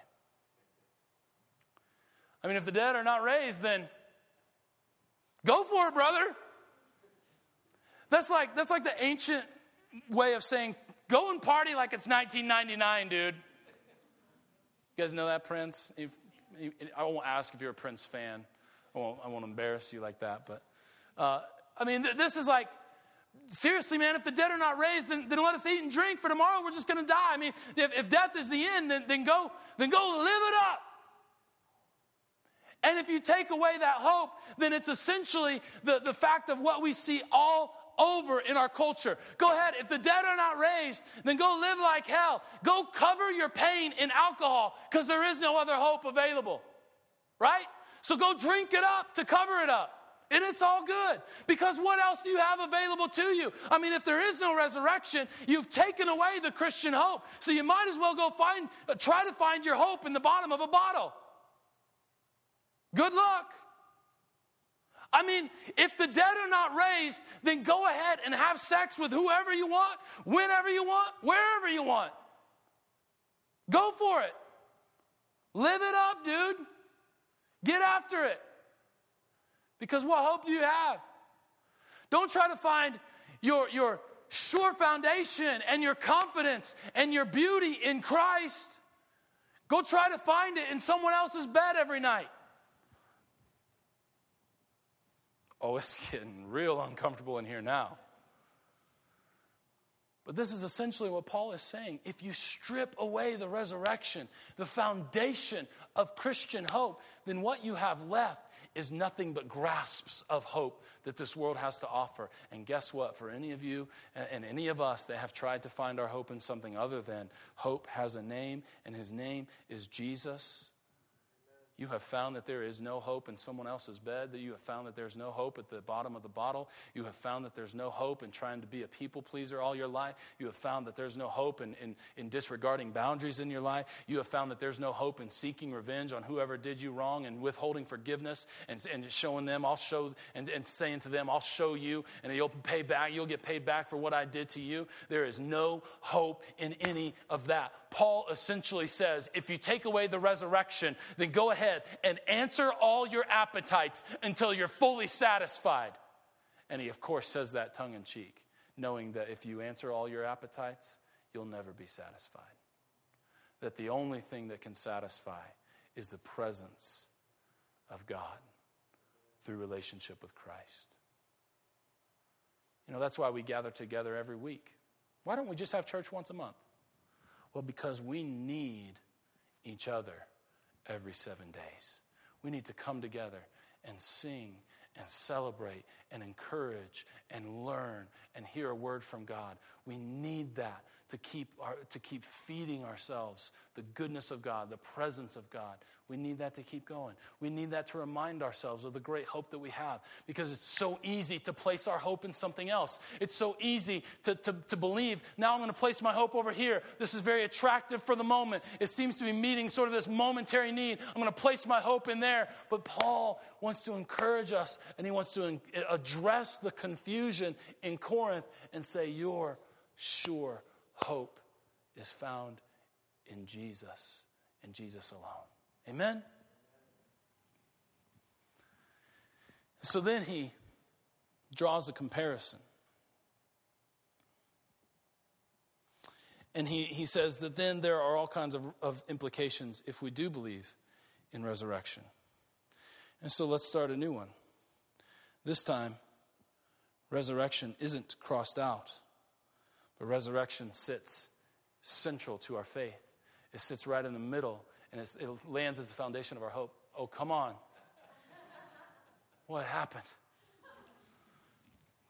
I mean, if the dead are not raised, then go for it, brother. That's like, that's like the ancient way of saying, go and party like it's 1999, dude. You guys know that Prince? If, I won't ask if you're a Prince fan. I won't, I won't embarrass you like that. But uh, I mean, th- this is like, seriously, man, if the dead are not raised, then, then let us eat and drink for tomorrow. We're just going to die. I mean, if, if death is the end, then, then, go, then go live it up. And if you take away that hope, then it's essentially the, the fact of what we see all over in our culture. Go ahead, if the dead are not raised, then go live like hell. Go cover your pain in alcohol because there is no other hope available. Right? So go drink it up to cover it up. And it's all good because what else do you have available to you? I mean, if there is no resurrection, you've taken away the Christian hope. So you might as well go find, try to find your hope in the bottom of a bottle. Good luck. I mean, if the dead are not raised, then go ahead and have sex with whoever you want, whenever you want, wherever you want. Go for it. Live it up, dude. Get after it. Because what hope do you have? Don't try to find your, your sure foundation and your confidence and your beauty in Christ. Go try to find it in someone else's bed every night. Oh, it's getting real uncomfortable in here now. But this is essentially what Paul is saying. If you strip away the resurrection, the foundation of Christian hope, then what you have left is nothing but grasps of hope that this world has to offer. And guess what? For any of you and any of us that have tried to find our hope in something other than hope has a name, and his name is Jesus you have found that there is no hope in someone else's bed, that you have found that there's no hope at the bottom of the bottle. You have found that there's no hope in trying to be a people pleaser all your life. You have found that there's no hope in, in, in disregarding boundaries in your life. You have found that there's no hope in seeking revenge on whoever did you wrong and withholding forgiveness and, and showing them, I'll show, and, and saying to them, I'll show you, and you'll pay back, you'll get paid back for what I did to you. There is no hope in any of that. Paul essentially says if you take away the resurrection, then go ahead and answer all your appetites until you're fully satisfied. And he, of course, says that tongue in cheek, knowing that if you answer all your appetites, you'll never be satisfied. That the only thing that can satisfy is the presence of God through relationship with Christ. You know, that's why we gather together every week. Why don't we just have church once a month? Well, because we need each other every seven days. We need to come together and sing and celebrate and encourage and learn and hear a word from God. We need that to keep, our, to keep feeding ourselves the goodness of God, the presence of God. We need that to keep going. We need that to remind ourselves of the great hope that we have because it's so easy to place our hope in something else. It's so easy to, to, to believe, now I'm going to place my hope over here. This is very attractive for the moment. It seems to be meeting sort of this momentary need. I'm going to place my hope in there. But Paul wants to encourage us and he wants to address the confusion in Corinth and say, You're sure hope is found in Jesus and Jesus alone. Amen? So then he draws a comparison. And he, he says that then there are all kinds of, of implications if we do believe in resurrection. And so let's start a new one. This time, resurrection isn't crossed out. But resurrection sits central to our faith. It sits right in the middle and it lands as the foundation of our hope. Oh, come on. What happened?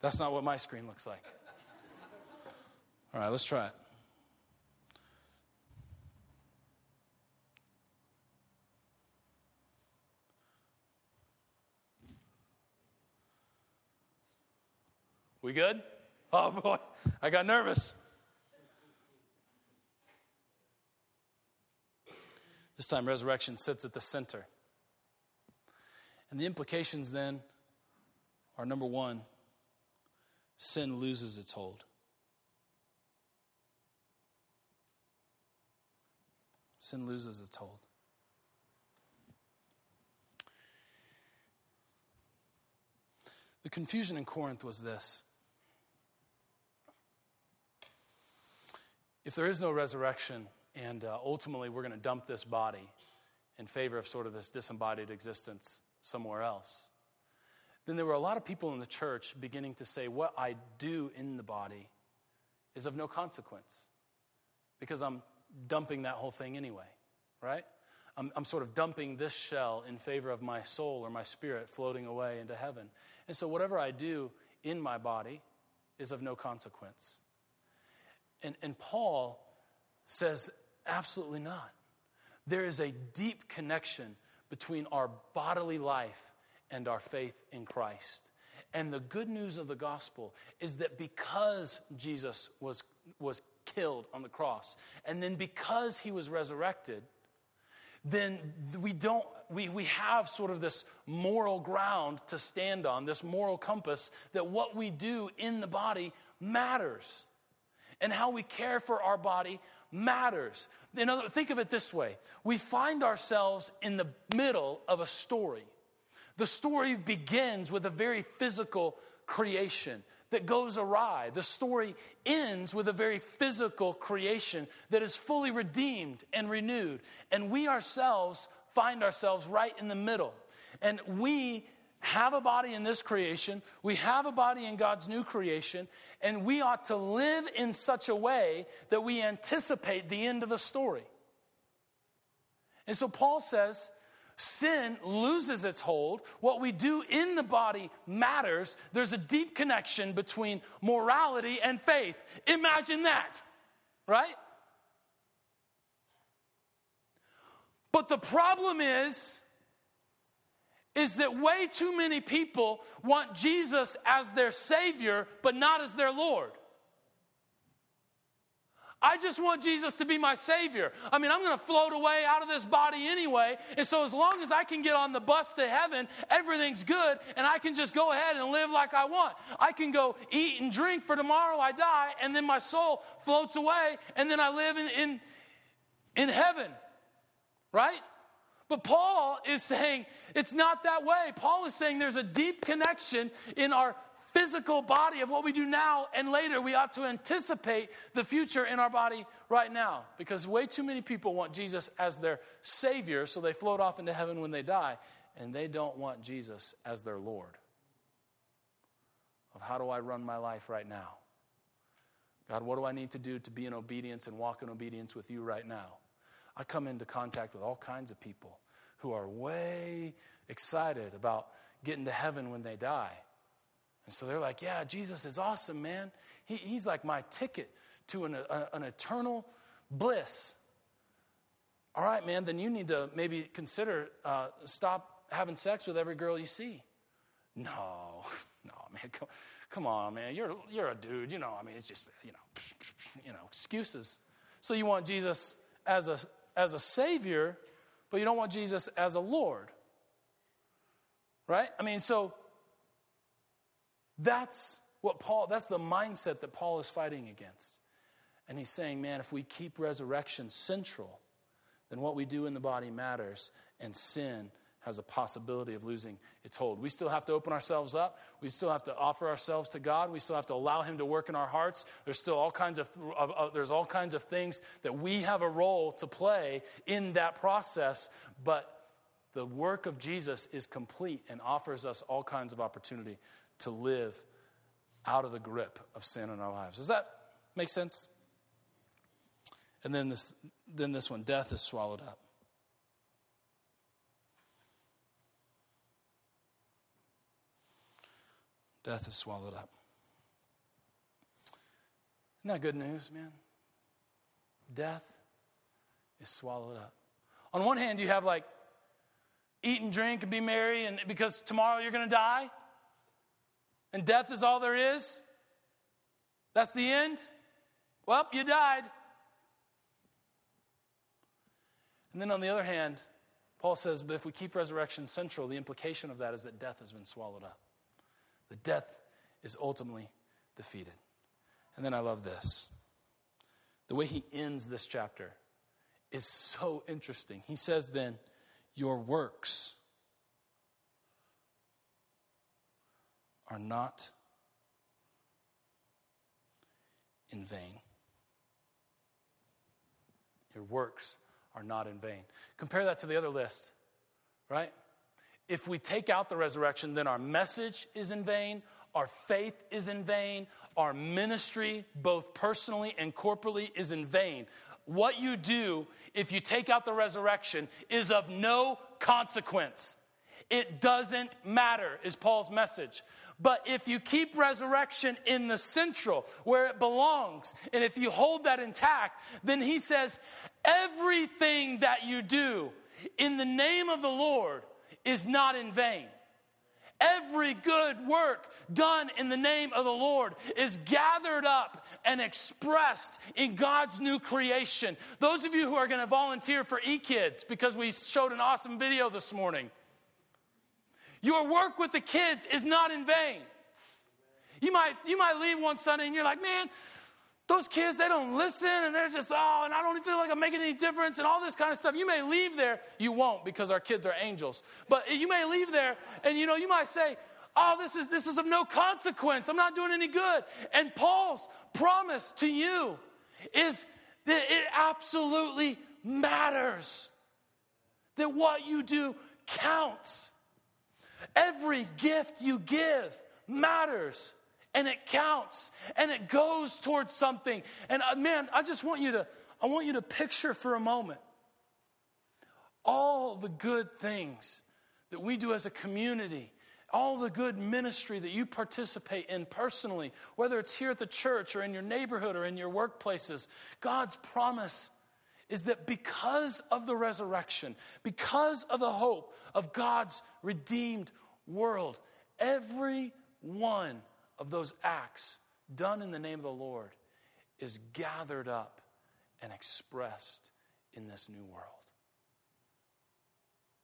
That's not what my screen looks like. All right, let's try it. We good? Oh boy, I got nervous. This time, resurrection sits at the center. And the implications then are number one, sin loses its hold. Sin loses its hold. The confusion in Corinth was this if there is no resurrection, and uh, ultimately we're going to dump this body in favor of sort of this disembodied existence somewhere else, then there were a lot of people in the church beginning to say, What I do in the body is of no consequence because I'm dumping that whole thing anyway, right? I'm, I'm, sort of dumping this shell in favor of my soul or my spirit floating away into heaven. And so, whatever I do in my body is of no consequence. And, and Paul says, absolutely not. There is a deep connection between our bodily life and our faith in Christ. And the good news of the gospel is that because Jesus was, was killed on the cross, and then because he was resurrected, then we don't we, we have sort of this moral ground to stand on, this moral compass, that what we do in the body matters and how we care for our body matters. In other, think of it this way we find ourselves in the middle of a story. The story begins with a very physical creation that goes awry. The story ends with a very physical creation that is fully redeemed and renewed. And we ourselves find ourselves right in the middle. And we have a body in this creation, we have a body in God's new creation, and we ought to live in such a way that we anticipate the end of the story. And so Paul says, sin loses its hold. What we do in the body matters. There's a deep connection between morality and faith. Imagine that, right? But the problem is, is that way too many people want Jesus as their Savior, but not as their Lord. I just want Jesus to be my Savior. I mean, I'm going to float away out of this body anyway. And so, as long as I can get on the bus to heaven, everything's good, and I can just go ahead and live like I want. I can go eat and drink for tomorrow I die, and then my soul floats away, and then I live in, in, in heaven. Right? But Paul is saying it's not that way. Paul is saying there's a deep connection in our physical body of what we do now and later. We ought to anticipate the future in our body right now because way too many people want Jesus as their Savior, so they float off into heaven when they die, and they don't want Jesus as their Lord. Of how do I run my life right now? God, what do I need to do to be in obedience and walk in obedience with you right now? I come into contact with all kinds of people who are way excited about getting to heaven when they die. And so they're like, yeah, Jesus is awesome, man. He, he's like my ticket to an, a, an eternal bliss. All right, man, then you need to maybe consider uh, stop having sex with every girl you see. No, no, man, come, come on, man. You're, you're a dude, you know. I mean, it's just, you know, you know, excuses. So you want Jesus as a, as a savior, but you don't want Jesus as a Lord. Right? I mean, so that's what Paul, that's the mindset that Paul is fighting against. And he's saying, man, if we keep resurrection central, then what we do in the body matters, and sin has a possibility of losing its hold. We still have to open ourselves up. We still have to offer ourselves to God. We still have to allow Him to work in our hearts. There's still all kinds of, of, of, there's all kinds of things that we have a role to play in that process. But the work of Jesus is complete and offers us all kinds of opportunity to live out of the grip of sin in our lives. Does that make sense? And then this, then this one death is swallowed up. Death is swallowed up. Isn't that good news, man? Death is swallowed up. On one hand, you have like eat and drink and be merry, and because tomorrow you're going to die and death is all there is? That's the end? Well, you died. And then on the other hand, Paul says, but if we keep resurrection central, the implication of that is that death has been swallowed up. The death is ultimately defeated. And then I love this. The way he ends this chapter is so interesting. He says, then, your works are not in vain. Your works are not in vain. Compare that to the other list, right? If we take out the resurrection, then our message is in vain, our faith is in vain, our ministry, both personally and corporately, is in vain. What you do if you take out the resurrection is of no consequence. It doesn't matter, is Paul's message. But if you keep resurrection in the central, where it belongs, and if you hold that intact, then he says, everything that you do in the name of the Lord is not in vain. Every good work done in the name of the Lord is gathered up and expressed in God's new creation. Those of you who are going to volunteer for eKids, because we showed an awesome video this morning, your work with the kids is not in vain. You might, you might leave one Sunday and you're like, man, those kids, they don't listen and they're just, oh, and I don't feel like I'm making any difference and all this kind of stuff. You may leave there, you won't because our kids are angels. But you may leave there and you know, you might say, oh, this is this is of no consequence. I'm not doing any good. And Paul's promise to you is that it absolutely matters. That what you do counts. Every gift you give matters and it counts and it goes towards something. And uh, man, I just want you to I want you to picture for a moment all the good things that we do as a community, all the good ministry that you participate in personally, whether it's here at the church or in your neighborhood or in your workplaces. God's promise is that because of the resurrection, because of the hope of God's redeemed world, every one of those acts done in the name of the Lord is gathered up and expressed in this new world.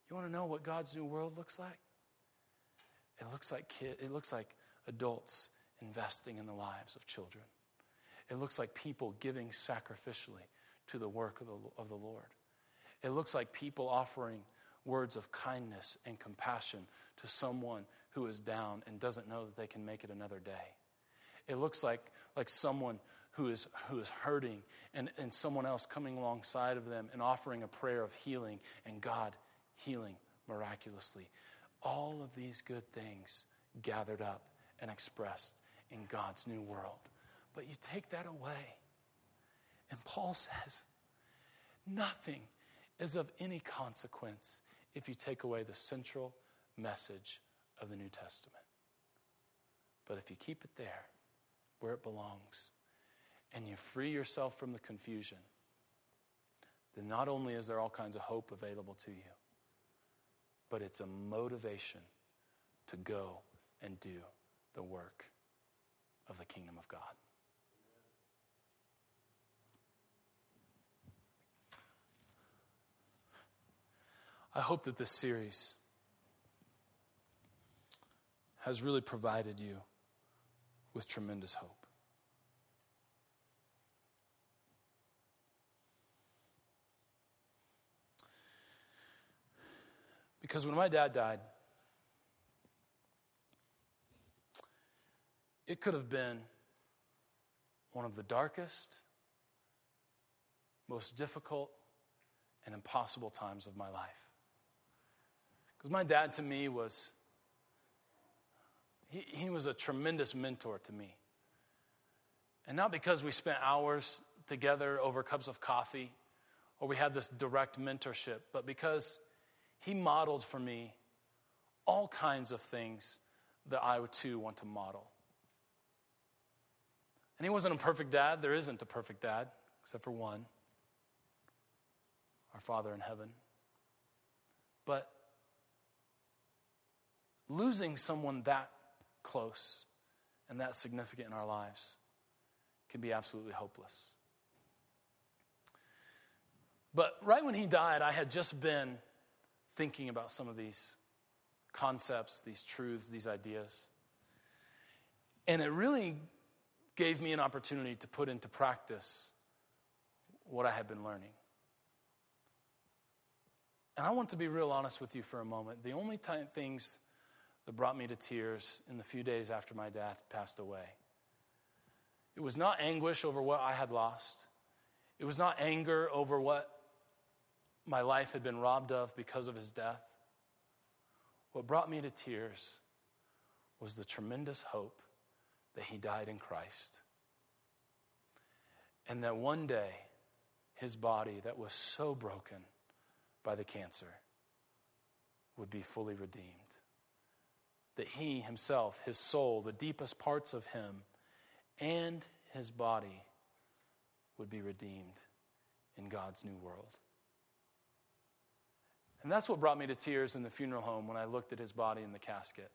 You want to know what God's new world looks like? It looks like kid, it looks like adults investing in the lives of children. It looks like people giving sacrificially to the work of the, of the Lord. It looks like people offering words of kindness and compassion to someone who is down and doesn't know that they can make it another day. It looks like, like someone who is, who is hurting and, and someone else coming alongside of them and offering a prayer of healing and God healing miraculously. All of these good things gathered up and expressed in God's new world. But you take that away, and Paul says, nothing is of any consequence if you take away the central message of the New Testament. But if you keep it there, where it belongs, and you free yourself from the confusion, then not only is there all kinds of hope available to you, but it's a motivation to go and do the work of the kingdom of God. I hope that this series has really provided you with tremendous hope. Because when my dad died, it could have been one of the darkest, most difficult, and impossible times of my life. Because my dad to me was, he, he was a tremendous mentor to me. And not because we spent hours together over cups of coffee or we had this direct mentorship, but because he modeled for me all kinds of things that I too want to model. And he wasn't a perfect dad. There isn't a perfect dad, except for one our Father in heaven. But losing someone that close and that significant in our lives can be absolutely hopeless. But right when he died, I had just been thinking about some of these concepts, these truths, these ideas. And it really gave me an opportunity to put into practice what I had been learning. And I want to be real honest with you for a moment. The only time, things that brought me to tears in the few days after my dad passed away. It was not anguish over what I had lost. It was not anger over what my life had been robbed of because of his death. What brought me to tears was the tremendous hope that he died in Christ. And that one day, his body that was so broken by the cancer would be fully redeemed that he himself, his soul, the deepest parts of him, and his body would be redeemed in God's new world. And that's what brought me to tears in the funeral home when I looked at his body in the casket.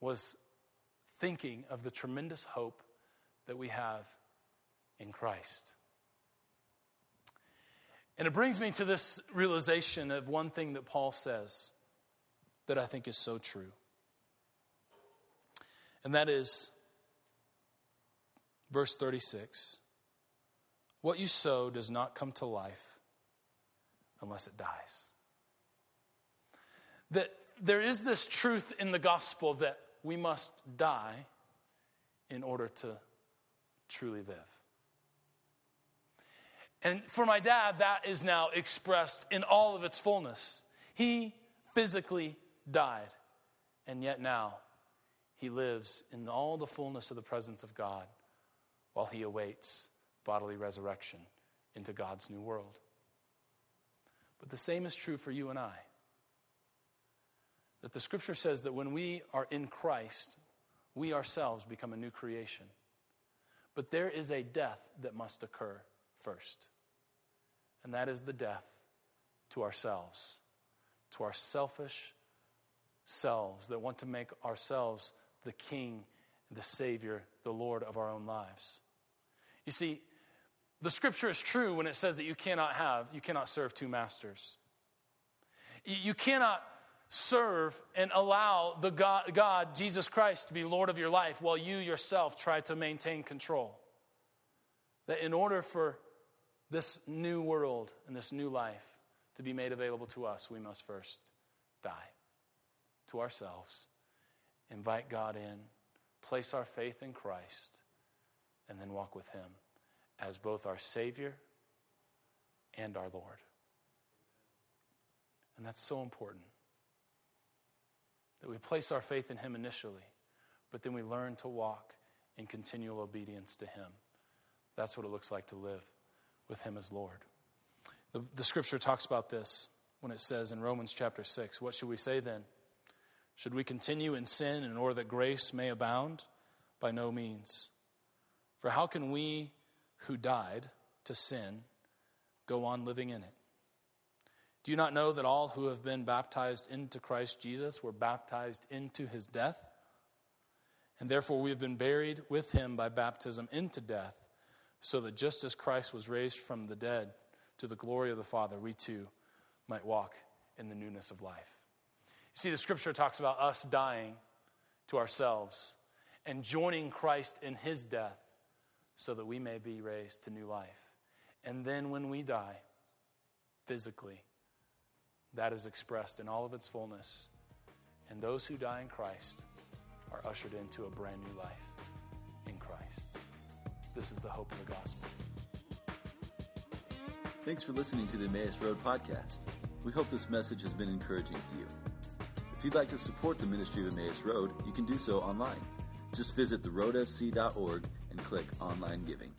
Was thinking of the tremendous hope that we have in Christ. And it brings me to this realization of one thing that Paul says that I think is so true. And that is verse 36 What you sow does not come to life unless it dies. That there is this truth in the gospel that we must die in order to truly live. And for my dad, that is now expressed in all of its fullness. He physically died, and yet now he lives in all the fullness of the presence of God while he awaits bodily resurrection into God's new world. But the same is true for you and I. That the scripture says that when we are in Christ, we ourselves become a new creation. But there is a death that must occur first, and that is the death to ourselves, to our selfish selves, that want to make ourselves the king, the savior, the Lord of our own lives. You see, the scripture is true when it says that you cannot have, you cannot serve two masters. You cannot serve and allow the God, God, Jesus Christ, to be Lord of your life while you yourself try to maintain control. That in order for this new world and this new life to be made available to us, we must first die to ourselves, invite God in, place our faith in Christ, and then walk with Him as both our Savior and our Lord. And that's so important that we place our faith in Him initially, but then we learn to walk in continual obedience to Him. That's what it looks like to live with Him as Lord. The, the scripture talks about this when it says in Romans chapter 6 What should we say then? Should we continue in sin in order that grace may abound? By no means. For how can we who died to sin go on living in it? Do you not know that all who have been baptized into Christ Jesus were baptized into his death? And therefore we have been buried with him by baptism into death, so that just as Christ was raised from the dead to the glory of the Father, we too might walk in the newness of life. See, the scripture talks about us dying to ourselves and joining Christ in his death so that we may be raised to new life. And then when we die, physically, that is expressed in all of its fullness. And those who die in Christ are ushered into a brand new life in Christ. This is the hope of the gospel. Thanks for listening to the Emmaus Road podcast. We hope this message has been encouraging to you. If you'd like to support the ministry of Emmaus Road, you can do so online. Just visit theroadfc.org and click Online Giving.